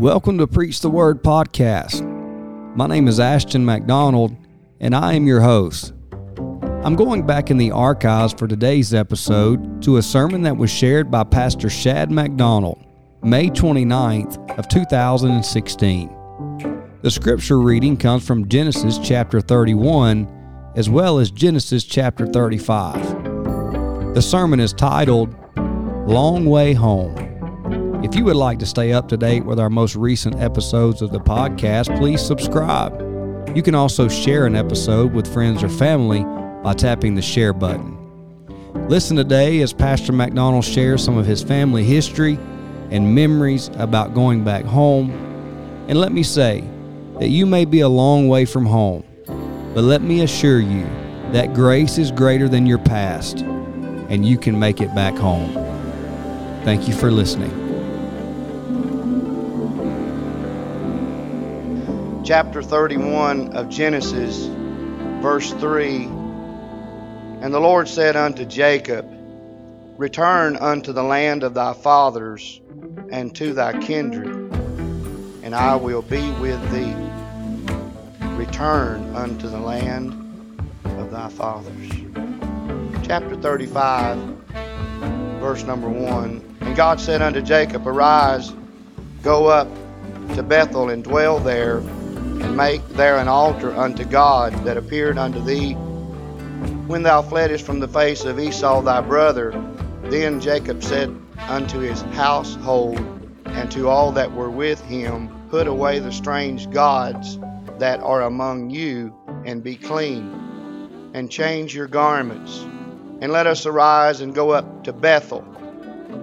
Welcome to Preach the Word podcast. My name is Ashton McDonald, and I am your host. I'm going back in the archives for today's episode to a sermon that was shared by Pastor Shad McDonald, May 29th of 2016. The scripture reading comes from Genesis chapter 31 as well as Genesis chapter 35. The sermon is titled Long Way Home. If you would like to stay up to date with our most recent episodes of the podcast, please subscribe. You can also share an episode with friends or family by tapping the share button. Listen today as Pastor McDonald shares some of his family history and memories about going back home. And let me say that you may be a long way from home, but let me assure you that grace is greater than your past, and you can make it back home. Thank you for listening. Chapter 31 of Genesis, verse 3. And the Lord said unto Jacob, Return unto the land of thy fathers and to thy kindred, and I will be with thee. Return unto the land of thy fathers. Chapter 35, verse number 1. And God said unto Jacob, Arise, go up to Bethel and dwell there and make there an altar unto God that appeared unto thee when thou fleddest from the face of Esau thy brother. Then Jacob said unto his household and to all that were with him, Put away the strange gods that are among you, and be clean, and change your garments. And let us arise and go up to Bethel,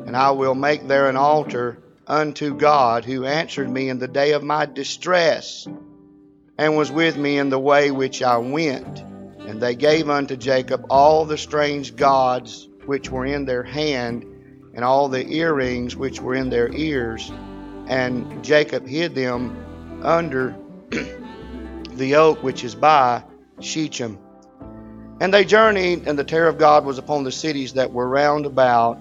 and I will make there an altar unto God, who answered me in the day of my distress and was with me in the way which I went. And they gave unto Jacob all the strange gods which were in their hand, and all the earrings which were in their ears. And Jacob hid them under the oak which is by Shechem. And they journeyed, and the terror of God was upon the cities that were round about,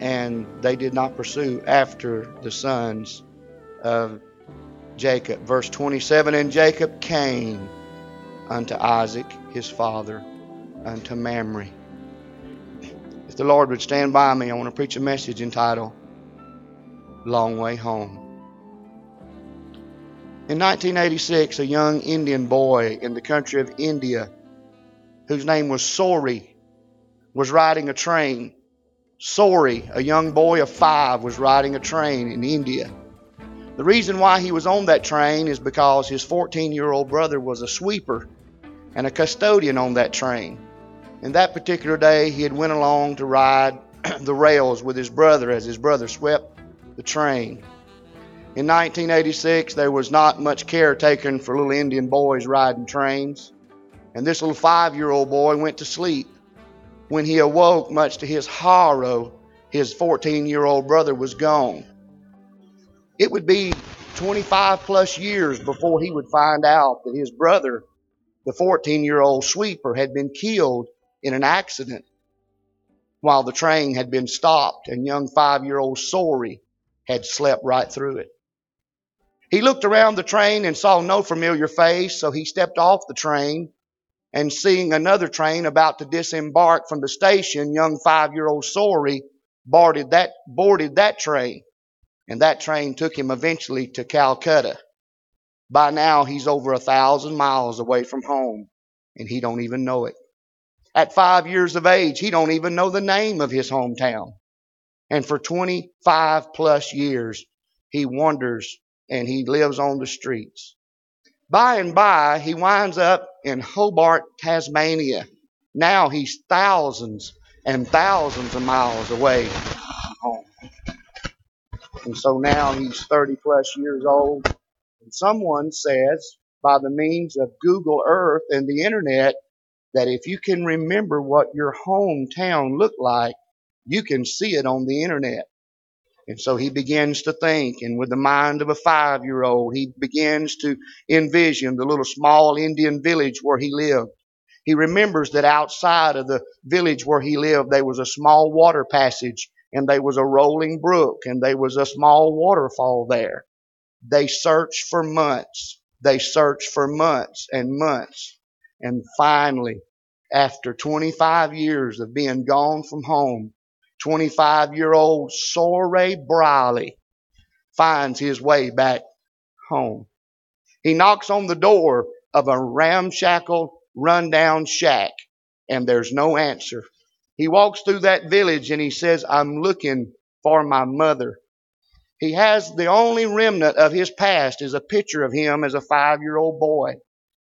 and they did not pursue after the sons of Jacob. Verse 27 And Jacob came unto Isaac his father, unto Mamre. If the Lord would stand by me, I want to preach a message entitled Long Way Home. In 1986, a young Indian boy in the country of India, whose name was Sori, was riding a train. Sori, a young boy of five, was riding a train in India. The reason why he was on that train is because his 14 year old brother was a sweeper and a custodian on that train. And that particular day, he had went along to ride the rails with his brother as his brother swept the train. In 1986, there was not much care taken for little Indian boys riding trains. And this little five year old boy went to sleep. When he awoke, much to his horror, his 14 year old brother was gone. It would be 25 plus years before he would find out that his brother, the 14 year old sweeper, had been killed in an accident while the train had been stopped and young five year old Sori had slept right through it. He looked around the train and saw no familiar face, so he stepped off the train and seeing another train about to disembark from the station, young five year old Sori boarded that, boarded that train. And that train took him eventually to Calcutta. By now, he's over a thousand miles away from home, and he don't even know it. At five years of age, he don't even know the name of his hometown. And for 25 plus years, he wanders and he lives on the streets. By and by, he winds up in Hobart, Tasmania. Now he's thousands and thousands of miles away and so now he's 30 plus years old. And someone says, by the means of Google Earth and the internet, that if you can remember what your hometown looked like, you can see it on the internet. And so he begins to think, and with the mind of a five year old, he begins to envision the little small Indian village where he lived. He remembers that outside of the village where he lived, there was a small water passage and there was a rolling brook and there was a small waterfall there. They searched for months. They searched for months and months. And finally, after 25 years of being gone from home, 25 year old Saroo Brierley finds his way back home. He knocks on the door of a ramshackle, rundown shack, and there's no answer. He walks through that village and he says, I'm looking for my mother. He has the only remnant of his past is a picture of him as a five year old boy.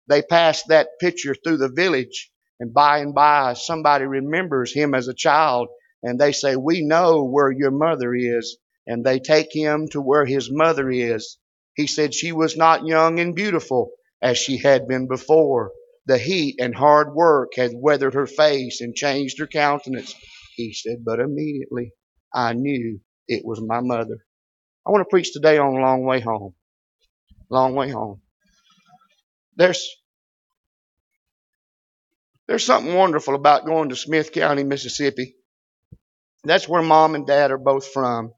They pass that picture through the village and by and by somebody remembers him as a child and they say, we know where your mother is. And they take him to where his mother is. He said she was not young and beautiful as she had been before. The heat and hard work had weathered her face and changed her countenance. He said, but immediately I knew it was my mother. I want to preach today on long way home. Long way home. There's there's something wonderful about going to Smith County, Mississippi. That's where mom and dad are both from.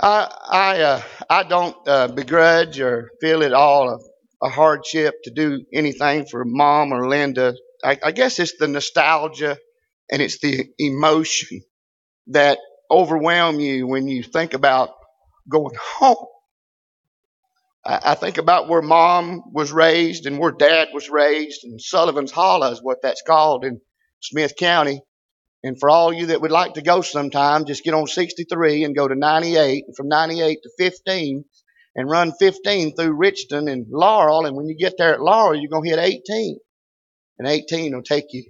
I I uh, I don't uh, begrudge or feel at all a, hardship to do anything for mom or Linda. I, I guess it's the nostalgia and it's the emotion that overwhelm you when you think about going home. I, I think about where mom was raised and where dad was raised, and Sullivan's Hollow is what that's called in Smith County. And for all you that would like to go sometime, just get on 63 and go to 98, and from 98 to 15, and run 15 through Richton and Laurel. And when you get there at Laurel, you're going to hit 18. And 18 will take you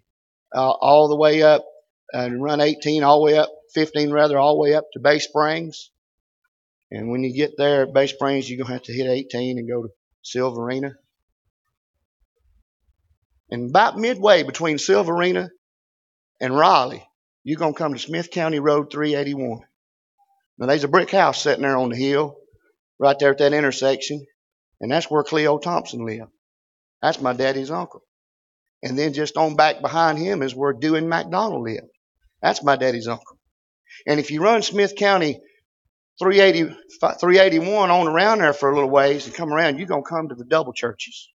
uh, all the way up and run 18 all the way up, 15 rather, all the way up to Bay Springs. And when you get there at Bay Springs, you're going to have to hit 18 and go to Sylvarena. And about midway between Sylvarena and Raleigh, you're going to come to Smith County Road 381. Now, there's a brick house sitting there on the hill, right there at that intersection, and that's where Cleo Thompson lived. That's my daddy's uncle. And then just on back behind him is where Dewey McDonald lived. That's my daddy's uncle. And if you run Smith County 380, 381 on around there for a little ways and come around, you're going to come to the double churches.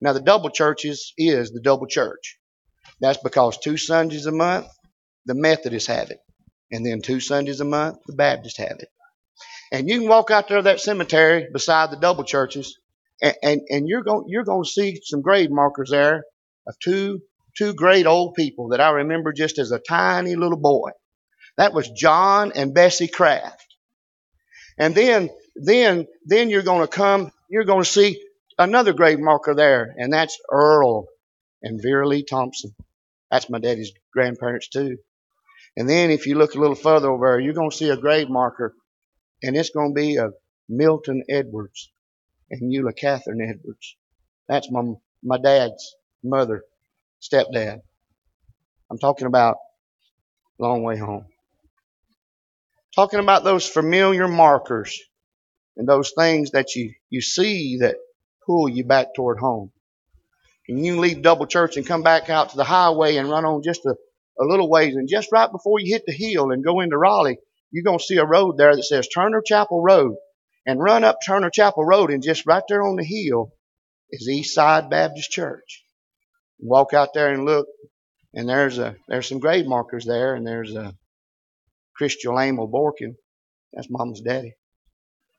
Now, the double churches is the double church. That's because two Sundays a month, the Methodists have it. And then two Sundays a month, the Baptists have it. And you can walk out there that cemetery beside the double churches, and, and, and you're going you're going to see some grave markers there of two two great old people that I remember just as a tiny little boy. That was John and Bessie Kraft. And then then then you're going to come you're going to see another grave marker there, and that's Earl and Vera Lee Thompson. That's my daddy's grandparents too. And then if you look a little further over you're going to see a grave marker, and it's going to be of Milton Edwards and Eula Catherine Edwards. That's my my dad's mother, stepdad. I'm talking about long way home. Talking about those familiar markers and those things that you, you see that pull you back toward home. And you leave double church and come back out to the highway and run on just a, a little ways. And just right before you hit the hill and go into Raleigh, you're going to see a road there that says Turner Chapel Road. And run up Turner Chapel Road, and just right there on the hill is East Side Baptist Church. Walk out there and look, and there's a there's some grave markers there, and there's a Christian Amel Borkin. That's Mama's daddy.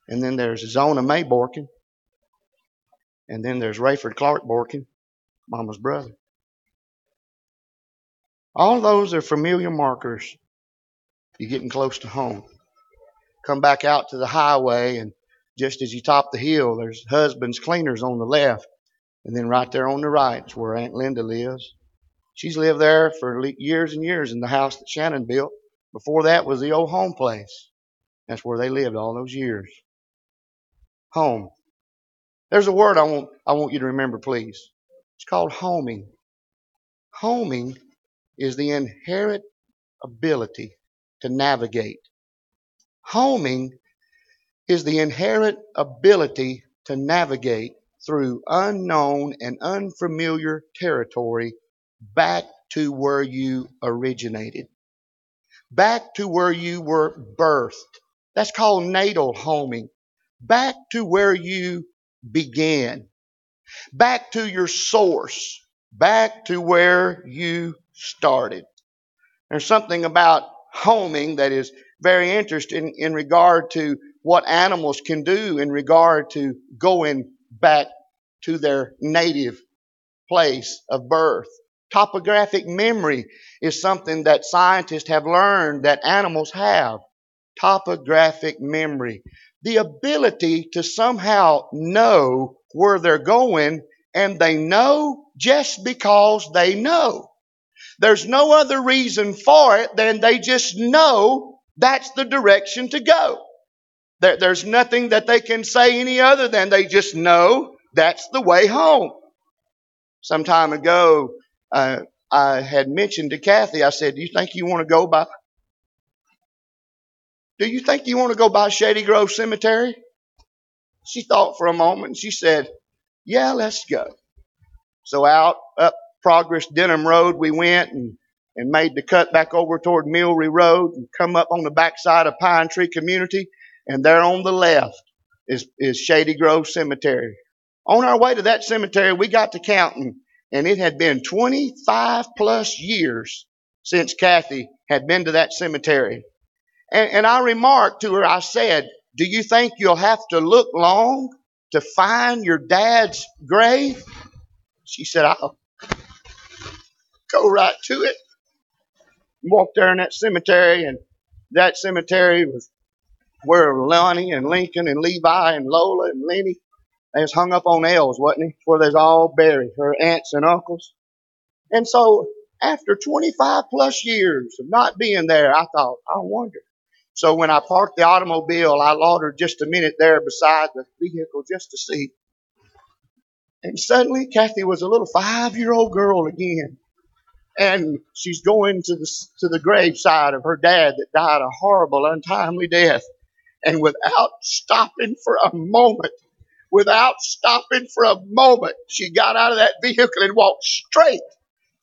And then there's Zona May Borkin. And then there's Rayford Clark Borkin. Mama's brother. All those are familiar markers. You're getting close to home. Come back out to the highway, and just as you top the hill, there's Husband's Cleaners on the left. And then right there on the right is where Aunt Linda lives. She's lived there for years and years in the house that Shannon built. Before that was the old home place. That's where they lived all those years. Home. There's a word I want, I want you to remember, please. It's called homing. Homing is the inherent ability to navigate. Homing is the inherent ability to navigate through unknown and unfamiliar territory back to where you originated, back to where you were birthed. That's called natal homing. back to where you began, back to your source, back to where you started. There's something about homing that is very interesting in regard to what animals can do in regard to going back to their native place of birth. Topographic memory is something that scientists have learned that animals have. Topographic memory. The ability to somehow know where they're going and they know just because they know. There's no other reason for it than they just know that's the direction to go. There, there's nothing that they can say any other than they just know that's the way home. Some time ago, uh, I had mentioned to Kathy, I said, Do you think you want to go by? Do you think you want to go by Shady Grove Cemetery? She thought for a moment and she said, Yeah, let's go. So out up Progress Denham Road we went and, and made the cut back over toward Millry Road and come up on the backside of Pine Tree Community. And there on the left is, is Shady Grove Cemetery. On our way to that cemetery, we got to counting and it had been 25 plus years since Kathy had been to that cemetery. And, and I remarked to her, I said, Do you think you'll have to look long to find your dad's grave? She said, I'll go right to it. Walked there in that cemetery, and that cemetery was where Lonnie and Lincoln and Levi and Lola and Lenny they was hung up on L's, wasn't he? Where there's all buried, her aunts and uncles. And so after 25 plus years of not being there, I thought, I wonder. So when I parked the automobile, I loitered just a minute there beside the vehicle just to see. And suddenly, Kathy was a little five year old girl again. And she's going to the, to the graveside of her dad that died a horrible, untimely death. And without stopping for a moment, without stopping for a moment. She got out of that vehicle and walked straight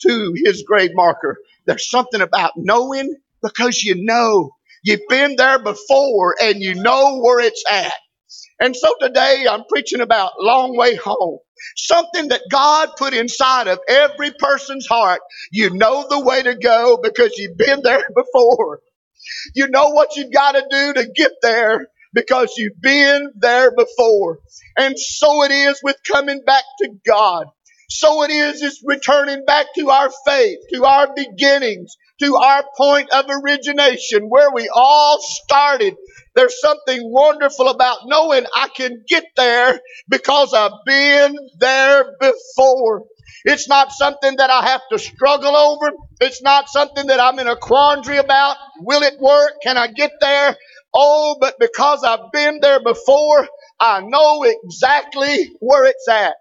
to his grave marker. There's something about knowing because you know. You've been there before and you know where it's at. And so today I'm preaching about long way home. Something that God put inside of every person's heart. You know the way to go because you've been there before. You know what you've got to do to get there because you've been there before. And so it is with coming back to God. So it is, is returning back to our faith, to our beginnings, to our point of origination, where we all started. There's something wonderful about knowing I can get there because I've been there before. It's not something that I have to struggle over. It's not something that I'm in a quandary about. Will it work? Can I get there? Oh, but because I've been there before, I know exactly where it's at.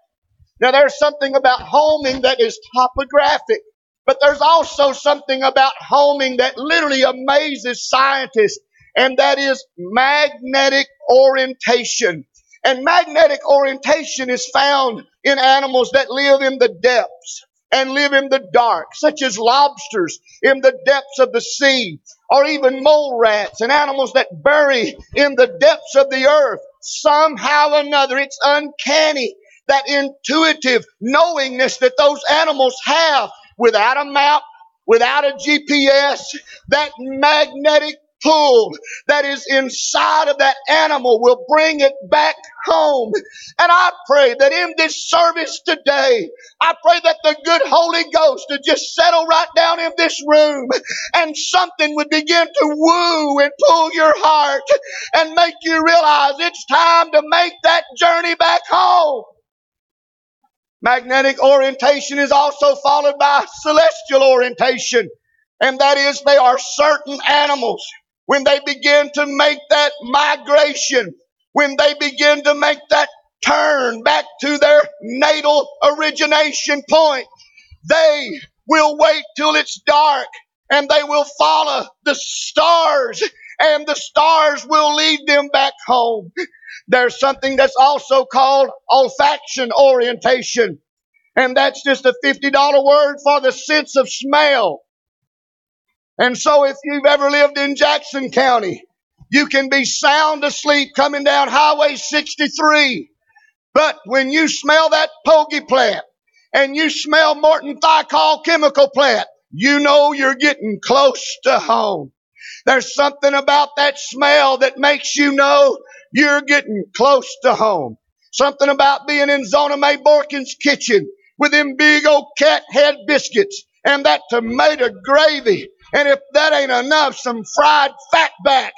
Now there's something about homing that is topographic, but there's also something about homing that literally amazes scientists, and that is magnetic orientation. And magnetic orientation is found in animals that live in the depths and live in the dark, such as lobsters in the depths of the sea, or even mole rats and animals that bury in the depths of the earth. Somehow or another, it's uncanny that intuitive knowingness that those animals have without a map, without a GPS, that magnetic pull that is inside of that animal will bring it back home. And I pray that in this service today, I pray that the good Holy Ghost would just settle right down in this room and something would begin to woo and pull your heart and make you realize it's time to make that journey back home. Magnetic orientation is also followed by celestial orientation. And that is they are certain animals when they begin to make that migration, when they begin to make that turn back to their natal origination point, they will wait till it's dark and they will follow the stars and the stars will lead them back home. There's something that's also called olfaction orientation. And that's just a $50 word for the sense of smell. And so if you've ever lived in Jackson County, You can be sound asleep coming down Highway 63. But when you smell that pogie plant and you smell Morton Thiokol chemical plant, you know you're getting close to home. There's something about that smell that makes you know you're getting close to home. Something about being in Zona Mae Borkin's kitchen with them big old cat head biscuits and that tomato gravy. And if that ain't enough, some fried fatback,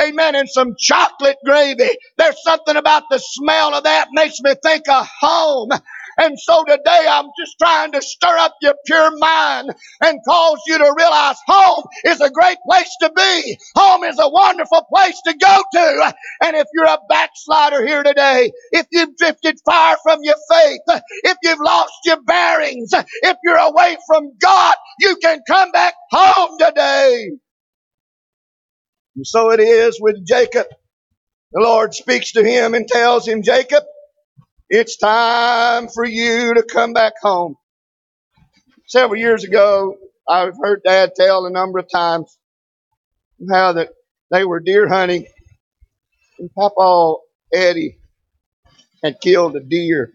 amen, and some chocolate gravy. There's something about the smell of that makes me think of home. And so today I'm just trying to stir up your pure mind and cause you to realize home is a great place to be. Home is a wonderful place to go to. And if you're a backslider here today, if you've drifted far from your faith, if you've lost your bearings, if you're away from God, you can come back home today. And so it is with Jacob. The Lord speaks to him and tells him, Jacob, it's time for you to come back home. Several years ago, I've heard Dad tell a number of times how that they were deer hunting and Papa Eddie had killed a deer.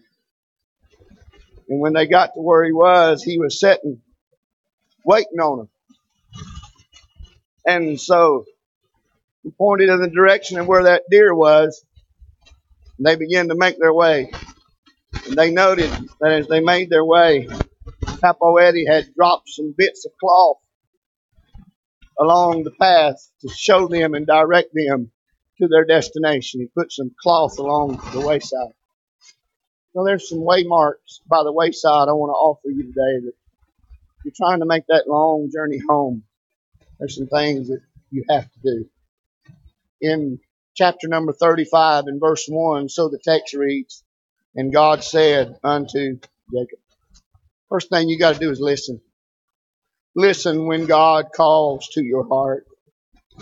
And when they got to where he was, he was sitting, waiting on them. And so he pointed in the direction of where that deer was, and they began to make their way. And they noted that as they made their way, Papa Eddie had dropped some bits of cloth along the path to show them and direct them to their destination. He put some cloth along the wayside. Well, there's some waymarks by the wayside I want to offer you today that you're trying to make that long journey home. There's some things that you have to do. In chapter number 35 and verse 1, so the text reads, And God said unto Jacob, First thing you got to do is listen. Listen when God calls to your heart.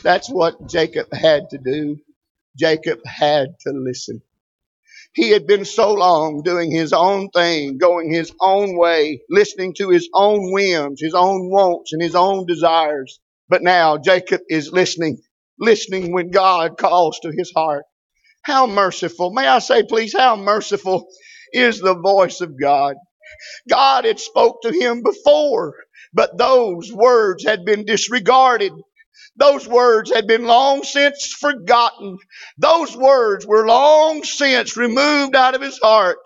That's what Jacob had to do. Jacob had to listen. He had been so long doing his own thing, going his own way, listening to his own whims, his own wants, and his own desires. But now Jacob is listening listening when God calls to his heart. How merciful, may I say please, how merciful is the voice of God. God had spoke to him before, but those words had been disregarded. Those words had been long since forgotten. Those words were long since removed out of his heart.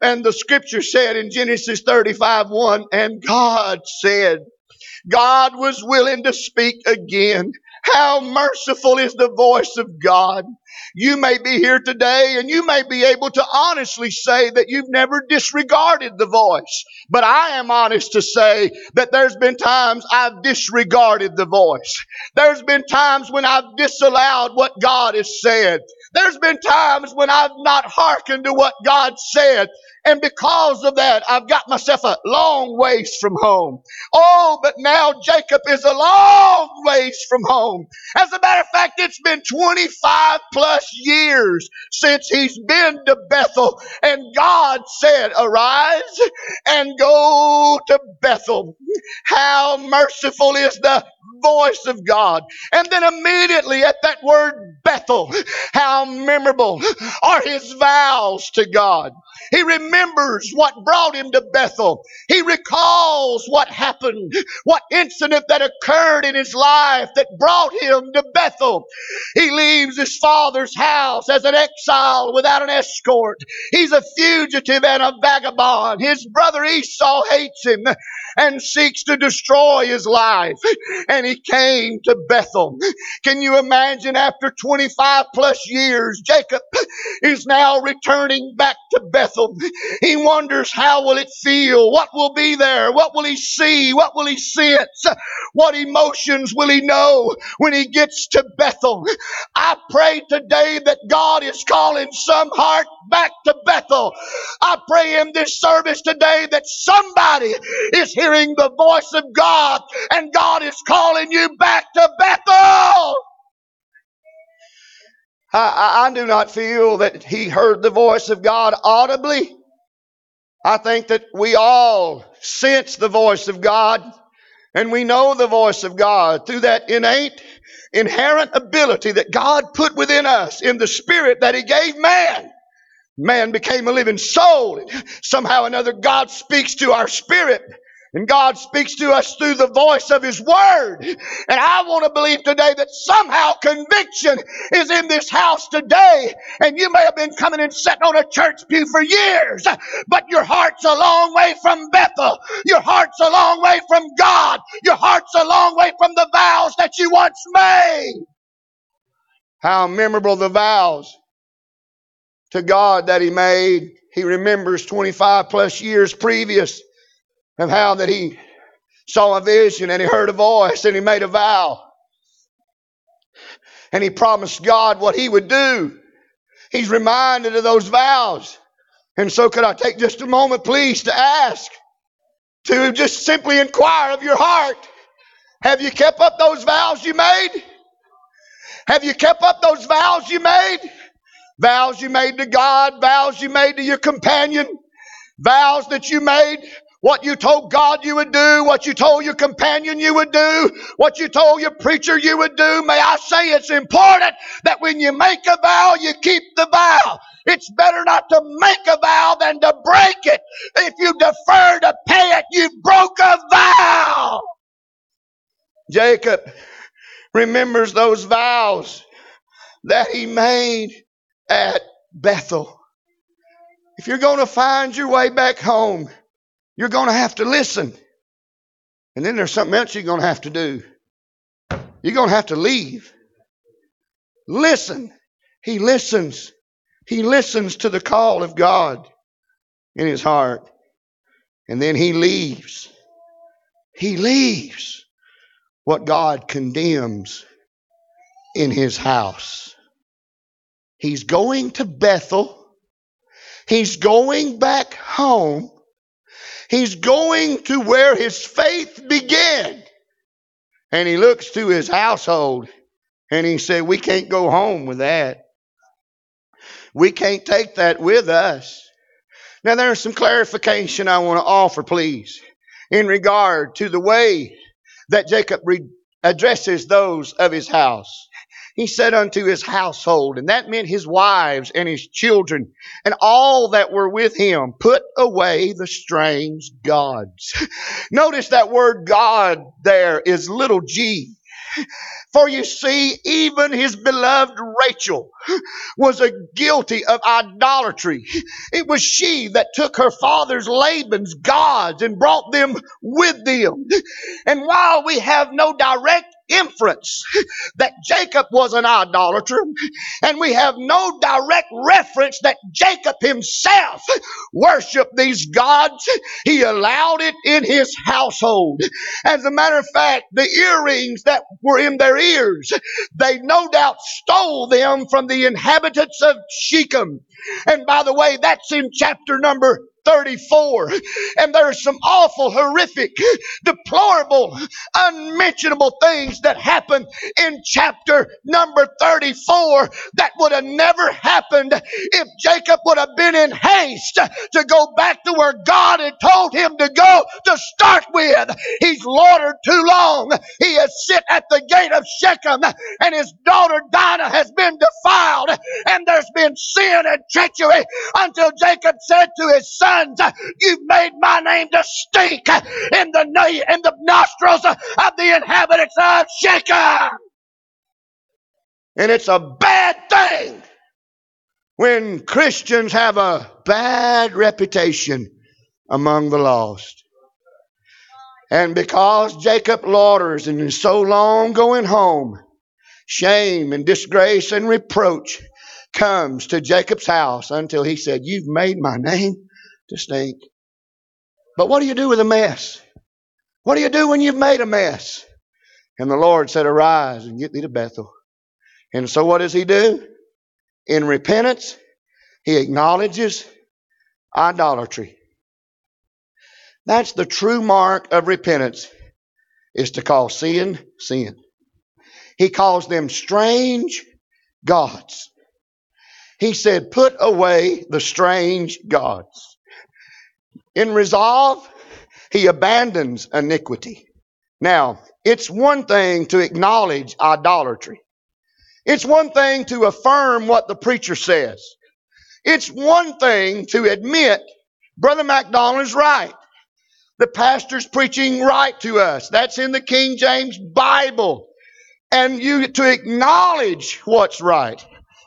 And the scripture said in Genesis 35 1, and God said, God was willing to speak again. How merciful is the voice of God. You may be here today and you may be able to honestly say that you've never disregarded the voice. But I am honest to say that there's been times I've disregarded the voice. There's been times when I've disallowed what God has said. There's been times when I've not hearkened to what God said. And because of that, I've got myself a long ways from home. Oh, but now Jacob is a long ways from home. As a matter of fact, it's been 25 plus years since he's been to Bethel. And God said, arise and go to Bethel. How merciful is the voice of God. And then immediately at that word Bethel, how memorable are his vows to God. He remembers what brought him to Bethel. He recalls what happened, what incident that occurred in his life that brought him to Bethel. He leaves his father's house as an exile without an escort. He's a fugitive and a vagabond. His brother Esau hates him and seeks to destroy his life. And he came to Bethel. Can you imagine after 25 plus years, Jacob is now returning back to Bethel. He wonders how will it feel? What will be there? What will he see? What will he sense? What emotions will he know when he gets to Bethel? I pray today that God is calling some heart back to Bethel. I pray in this service today that somebody is hearing the voice of God and God is calling you back to Bethel. I, I, do not feel that he heard the voice of God audibly. I think that we all sense the voice of God And we know the voice of God through that innate, inherent ability that God put within us in the spirit that He gave man. Man became a living soul. Somehow or another, God speaks to our spirit. And God speaks to us through the voice of His Word. And I want to believe today that somehow conviction is in this house today. And you may have been coming and sitting on a church pew for years, but your heart's a long way from Bethel. Your heart's a long way from God. Your heart's a long way from the vows that you once made. How memorable the vows to God that He made. He remembers 25 plus years previous of how that he saw a vision and he heard a voice and he made a vow. And he promised God what he would do. He's reminded of those vows. And so, could I take just a moment, please, to ask, to just simply inquire of your heart Have you kept up those vows you made? Have you kept up those vows you made? Vows you made to God, vows you made to your companion, vows that you made what you told God you would do, what you told your companion you would do, what you told your preacher you would do. May I say it's important that when you make a vow, you keep the vow. It's better not to make a vow than to break it. If you defer to pay it, you broke a vow. Jacob remembers those vows that he made at Bethel. If you're going to find your way back home, you're going to have to listen. And then there's something else you're going to have to do. You're going to have to leave. Listen. He listens. He listens to the call of God in his heart. And then he leaves. He leaves what God condemns in his house. He's going to Bethel. He's going back home. He's going to where his faith began. And he looks to his household and he said, We can't go home with that. We can't take that with us. Now, there's some clarification I want to offer, please, in regard to the way that Jacob re- addresses those of his house he said unto his household, and that meant his wives and his children and all that were with him, put away the strange gods. Notice that word God there is little g. For you see, even his beloved Rachel was a guilty of idolatry. It was she that took her father's Laban's gods and brought them with them. And while we have no direct inference that Jacob was an idolater, and we have no direct reference that Jacob himself worshiped these gods. He allowed it in his household. As a matter of fact, the earrings that were in their ears, they no doubt stole them from the inhabitants of Shechem. And by the way, that's in chapter number 34. And there are some awful, horrific, deplorable, unmentionable things that happen in chapter number 34 that would have never happened if Jacob would have been in haste to go back to where God had told him to go to start with. He's loitered too long. He has sit at the gate of Shechem and his daughter Dinah has been defiled and there's been sin and treachery until Jacob said to his son, sons. You've made my name to stink in the, in the nostrils of the inhabitants of Shechem. And it's a bad thing when Christians have a bad reputation among the lost. And because Jacob loiters and is so long going home, shame and disgrace and reproach comes to Jacob's house until he said, You've made my name to stink. But what do you do with a mess? What do you do when you've made a mess? And the Lord said, Arise and get thee to Bethel. And so what does he do? In repentance, he acknowledges idolatry. That's the true mark of repentance, is to call sin, sin. He calls them strange gods. He said, Put away the strange gods. In resolve, he abandons iniquity. Now, it's one thing to acknowledge idolatry. It's one thing to affirm what the preacher says. It's one thing to admit Brother McDonald is right. The pastor's preaching right to us. That's in the King James Bible. And you to acknowledge what's right.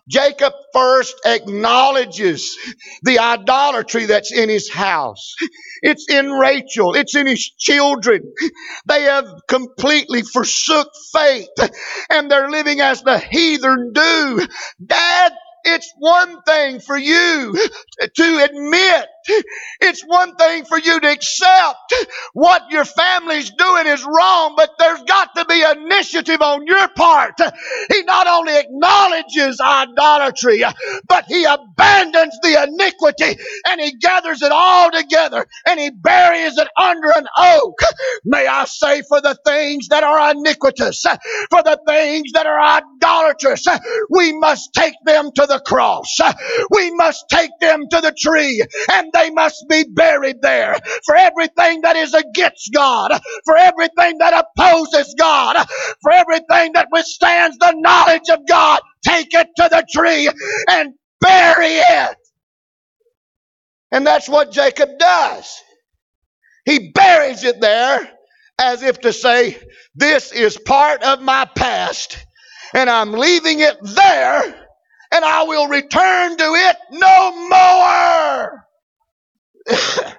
Jacob first acknowledges the idolatry that's in his house. It's in Rachel. It's in his children. They have completely forsook faith and they're living as the heathen do. Dad, it's one thing for you to admit. It's one thing for you to accept what your family's doing is wrong, but there's got to be initiative on your part. He not only acknowledges idolatry, but he abandons the iniquity and he gathers it all together and he buries it under an oak. May I say for the things that are iniquitous, for the things that are idolatrous, we must take them to the cross. We must take them to the tree and they must be buried there. For everything that is against God, for everything that opposes God, for everything that withstands the knowledge of God, take it to the tree and bury it. And that's what Jacob does. He buries it there as if to say, This is part of my past, and I'm leaving it there and I will return to it no more.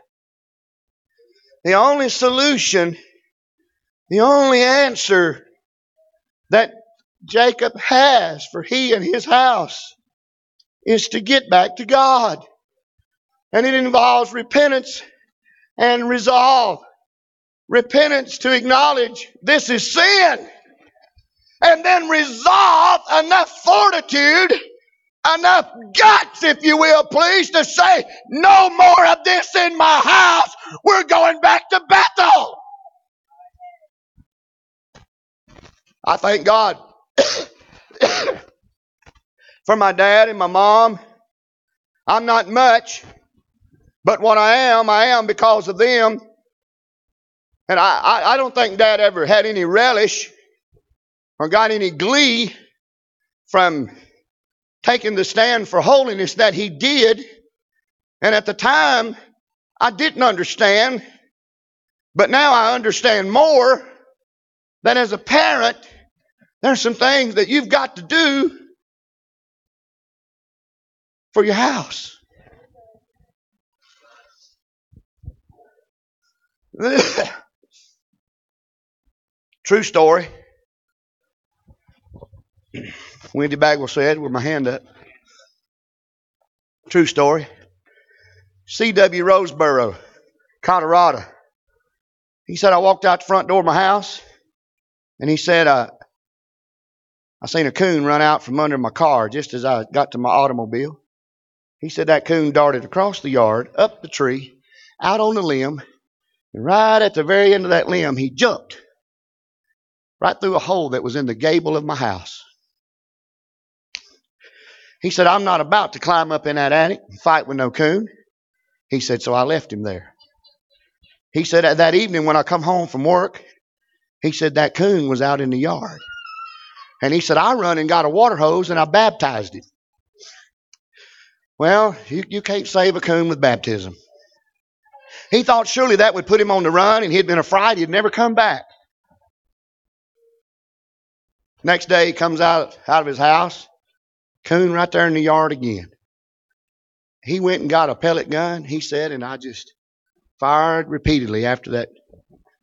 the only solution, the only answer that Jacob has for he and his house is to get back to God. And it involves repentance and resolve. Repentance to acknowledge this is sin. And then resolve enough fortitude enough guts, if you will, please, to say, no more of this in my house. We're going back to Bethel. I thank God for my dad and my mom. I'm not much, but what I am, I am because of them. And I, I, I don't think dad ever had any relish or got any glee from taking the stand for holiness that he did. And at the time, I didn't understand. But now I understand more that as a parent, there's some things that you've got to do for your house. True story. Wendy Bagwell said with my hand up. True story. C.W. Roseboro, Colorado. He said, I walked out the front door of my house and he said, uh, I seen a coon run out from under my car just as I got to my automobile. He said that coon darted across the yard, up the tree, out on the limb, and right at the very end of that limb, he jumped right through a hole that was in the gable of my house. He said, I'm not about to climb up in that attic and fight with no coon. He said, so I left him there. He said, that evening when I come home from work, he said, that coon was out in the yard. And he said, I run and got a water hose and I baptized him. Well, you, you can't save a coon with baptism. He thought surely that would put him on the run and he'd been afraid he'd never come back. Next day he comes out, out of his house. Coon right there in the yard again. He went and got a pellet gun, he said, and I just fired repeatedly after that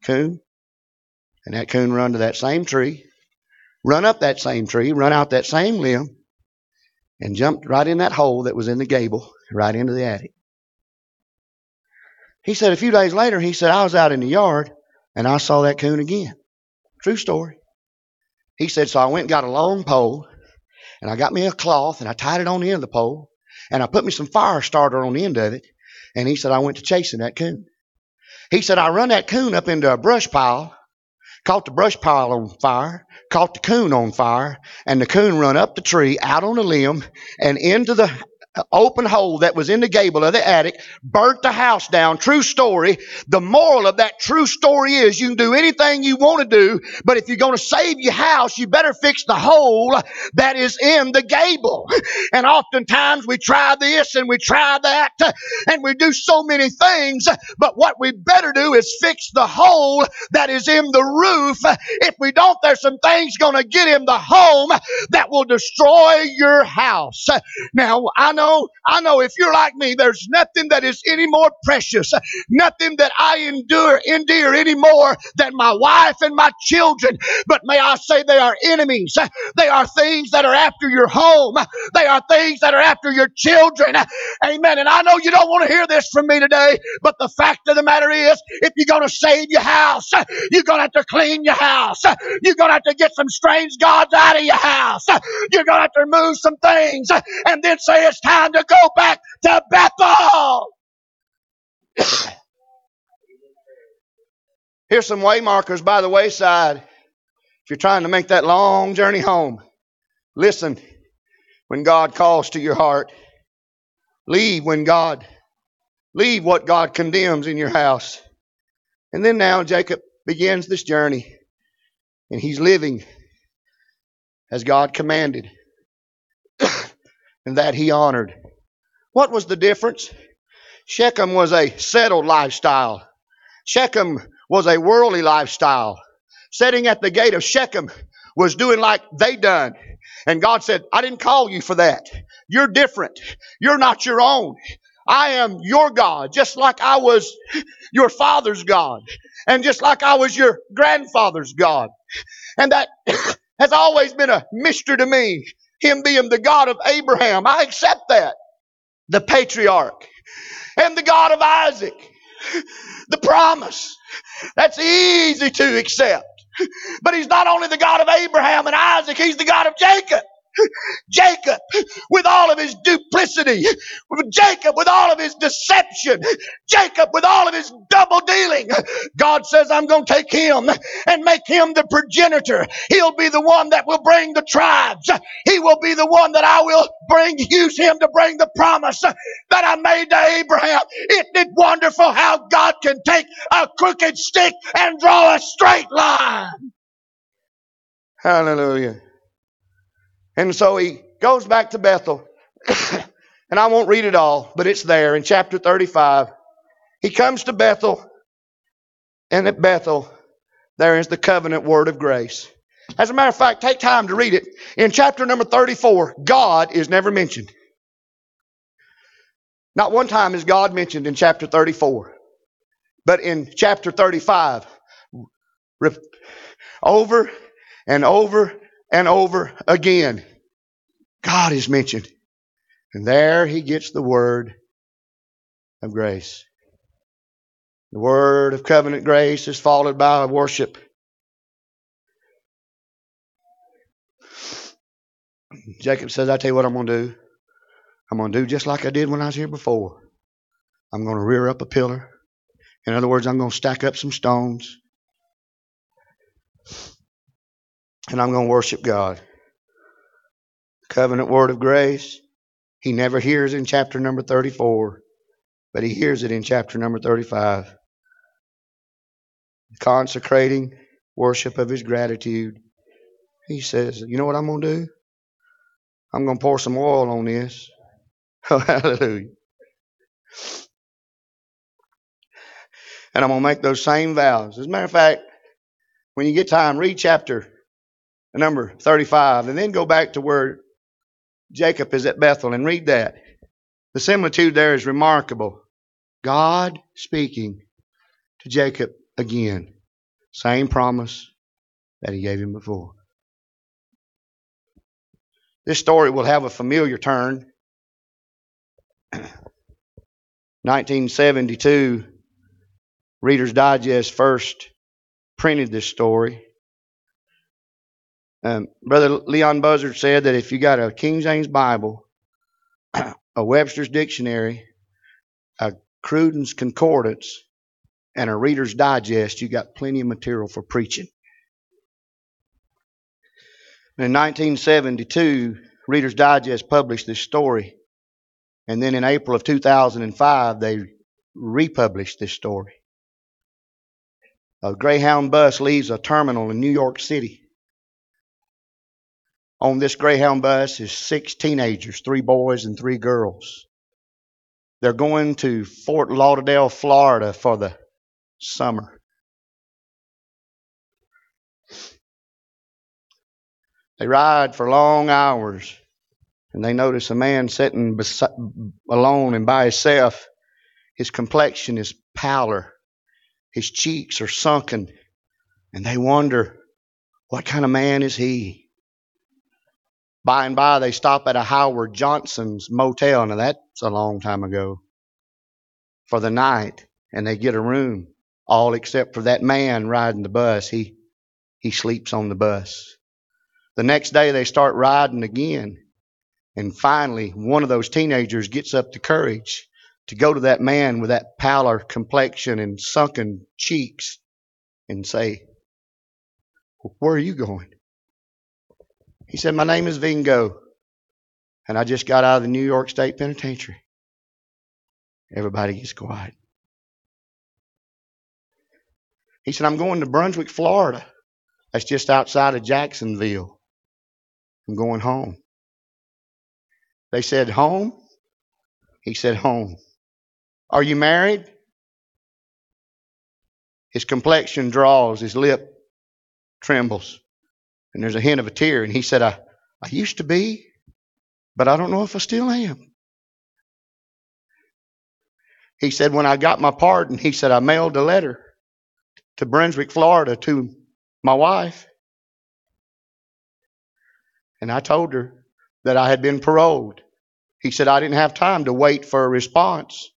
coon. And that coon run to that same tree, run up that same tree, run out that same limb, and jumped right in that hole that was in the gable, right into the attic. He said a few days later, he said, I was out in the yard and I saw that coon again. True story. He said, so I went and got a long pole and I got me a cloth and I tied it on the end of the pole and I put me some fire starter on the end of it. And he said, I went to chasing that coon. He said, I run that coon up into a brush pile, caught the brush pile on fire, caught the coon on fire, and the coon run up the tree, out on a limb, and into the open hole that was in the gable of the attic, burnt the house down. True story. The moral of that true story is you can do anything you want to do, but if you're going to save your house, you better fix the hole that is in the gable. And oftentimes we try this and we try that and we do so many things, but what we better do is fix the hole that is in the roof. If we don't, there's some things going to get in the home that will destroy your house. Now, I know, I know if you're like me, there's nothing that is any more precious, nothing that I endure, endear any more than my wife and my children. But may I say they are enemies. They are things that are after your home. They are things that are after your children. Amen. And I know you don't want to hear this from me today, but the fact of the matter is, if you're going to save your house, you're going to have to clean your house. You're going to have to get some strange gods out of your house. You're going to have to remove some things and then say it's time to go back to Bethel. Here's some way markers by the wayside. If you're trying to make that long journey home, listen when God calls to your heart. Leave when God, leave what God condemns in your house. And then now Jacob begins this journey and he's living as God commanded and that he honored. What was the difference? Shechem was a settled lifestyle. Shechem was a worldly lifestyle. Sitting at the gate of Shechem was doing like they done. And God said, I didn't call you for that. You're different. You're not your own. I am your God, just like I was your father's God, and just like I was your grandfather's God. And that has always been a mystery to me. Him being the God of Abraham. I accept that. The patriarch. And the God of Isaac. The promise. That's easy to accept. But he's not only the God of Abraham and Isaac, he's the God of Jacob. Jacob with all of his duplicity, Jacob with all of his deception, Jacob with all of his double dealing. God says, I'm going to take him and make him the progenitor. He'll be the one that will bring the tribes. He will be the one that I will bring, use him to bring the promise that I made to Abraham. Isn't it wonderful how God can take a crooked stick and draw a straight line? Hallelujah. And so he goes back to Bethel. and I won't read it all, but it's there in chapter 35. He comes to Bethel, and at Bethel, there is the covenant word of grace. As a matter of fact, take time to read it. In chapter number 34, God is never mentioned. Not one time is God mentioned in chapter 34. But in chapter 35, over and over and over again, God is mentioned. And there he gets the word of grace. The word of covenant grace is followed by worship. Jacob says, I tell you what I'm going to do. I'm going to do just like I did when I was here before. I'm going to rear up a pillar. In other words, I'm going to stack up some stones. And I'm going to worship God. Covenant word of grace. He never hears in chapter number 34, but he hears it in chapter number 35. Consecrating worship of his gratitude. He says, You know what I'm going to do? I'm going to pour some oil on this. Oh, hallelujah. And I'm going to make those same vows. As a matter of fact, when you get time, read chapter number 35 and then go back to where Jacob is at Bethel and read that. The similitude there is remarkable. God speaking to Jacob again. Same promise that he gave him before. This story will have a familiar turn. 1972, Reader's Digest first printed this story. Um, Brother Leon Buzzard said that if you got a King James Bible, a Webster's Dictionary, a Cruden's Concordance, and a Reader's Digest, you got plenty of material for preaching. In 1972, Reader's Digest published this story And then in April of 2005, they republished this story. A Greyhound bus leaves a terminal in New York City. On this Greyhound bus is six teenagers, three boys and three girls. They're going to Fort Lauderdale, Florida for the summer. They ride for long hours and they notice a man sitting alone and by himself. His complexion is pallor, his cheeks are sunken, and they wonder, what kind of man is he? By and by, they stop at a Howard Johnson's motel. Now, that's a long time ago. For the night, and they get a room, all except for that man riding the bus. He, he sleeps on the bus. The next day, they start riding again. And finally, one of those teenagers gets up the courage to go to that man with that pallor complexion and sunken cheeks and say, Where are you going? He said, My name is Vingo, and I just got out of the New York State Penitentiary. Everybody gets quiet. He said, I'm going to Brunswick, Florida. That's just outside of Jacksonville. I'm going home. They said, Home? He said, Home. Are you married? His complexion draws, his lip trembles and there's a hint of a tear. And he said, I, I used to be, but I don't know if I still am. He said, when I got my pardon, he said, I mailed a letter to Brunswick, Florida to my wife. And I told her that I had been paroled. He said, I didn't have time to wait for a response.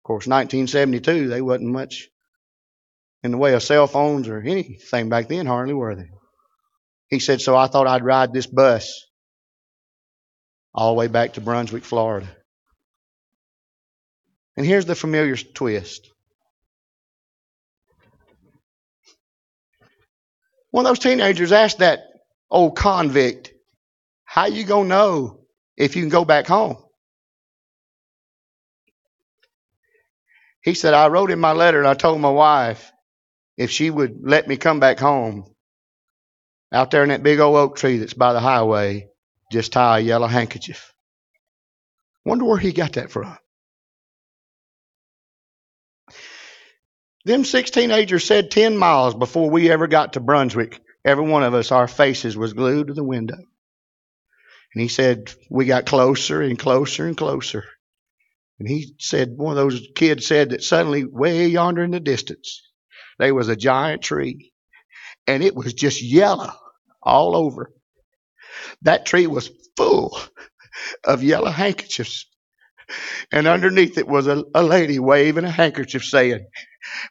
Of course, 1972, they wasn't much in the way of cell phones or anything back then, hardly were they? He said, So I thought I'd ride this bus all the way back to Brunswick, Florida. And here's the familiar twist. One of those teenagers asked that old convict, How you to know if you can go back home? He said, I wrote in my letter and I told my wife if she would let me come back home, out there in that big old oak tree that's by the highway, just tie a yellow handkerchief. Wonder where he got that from. Them six teenagers said 10 miles before we ever got to Brunswick, every one of us, our faces was glued to the window. And he said, we got closer and closer and closer. And he said, one of those kids said that suddenly, way yonder in the distance, there was a giant tree. And it was just yellow all over. That tree was full of yellow handkerchiefs. And underneath it was a, a lady waving a handkerchief saying,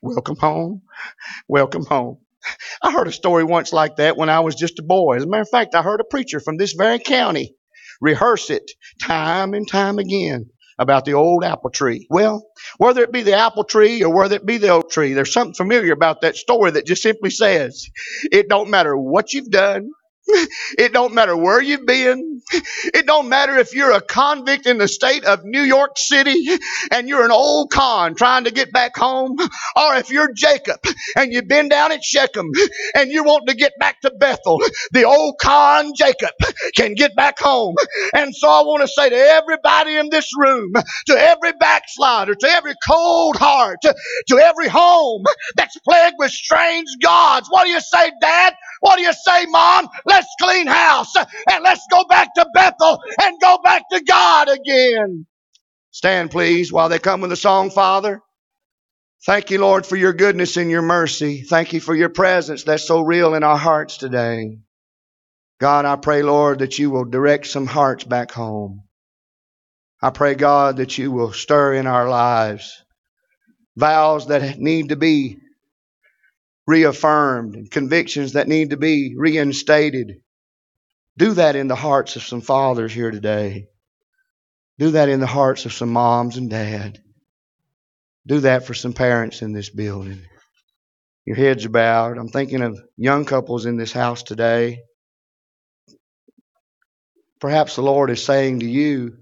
Welcome home, welcome home. I heard a story once like that when I was just a boy. As a matter of fact, I heard a preacher from this very county rehearse it time and time again about the old apple tree. Well, whether it be the apple tree or whether it be the oak tree, there's something familiar about that story that just simply says, it don't matter what you've done, it don't matter where you've been. It don't matter if you're a convict in the state of New York City and you're an old con trying to get back home, or if you're Jacob and you've been down at Shechem and you want to get back to Bethel. The old con Jacob can get back home. And so I want to say to everybody in this room, to every backslider, to every cold heart, to, every home that's plagued with strange gods. What do you say, Dad? What do you say, Mom? Let's clean house and let's go back to Bethel and go back to God again. Stand, please, while they come with the song, Father. Thank you, Lord, for your goodness and your mercy. Thank you for your presence that's so real in our hearts today. God, I pray, Lord, that you will direct some hearts back home. I pray, God, that you will stir in our lives vows that need to be reaffirmed and convictions that need to be reinstated. Do that in the hearts of some fathers here today. Do that in the hearts of some moms and dad. Do that for some parents in this building. Your heads are bowed. I'm thinking of young couples in this house today. Perhaps the Lord is saying to you,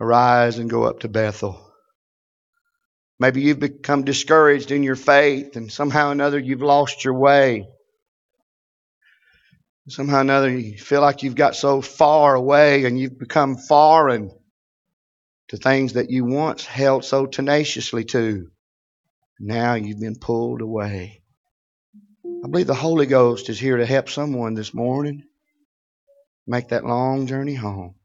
Arise and go up to Bethel. Maybe you've become discouraged in your faith and somehow or another you've lost your way. Somehow or another you feel like you've got so far away and you've become foreign to things that you once held so tenaciously to. Now you've been pulled away. I believe the Holy Ghost is here to help someone this morning make that long journey home.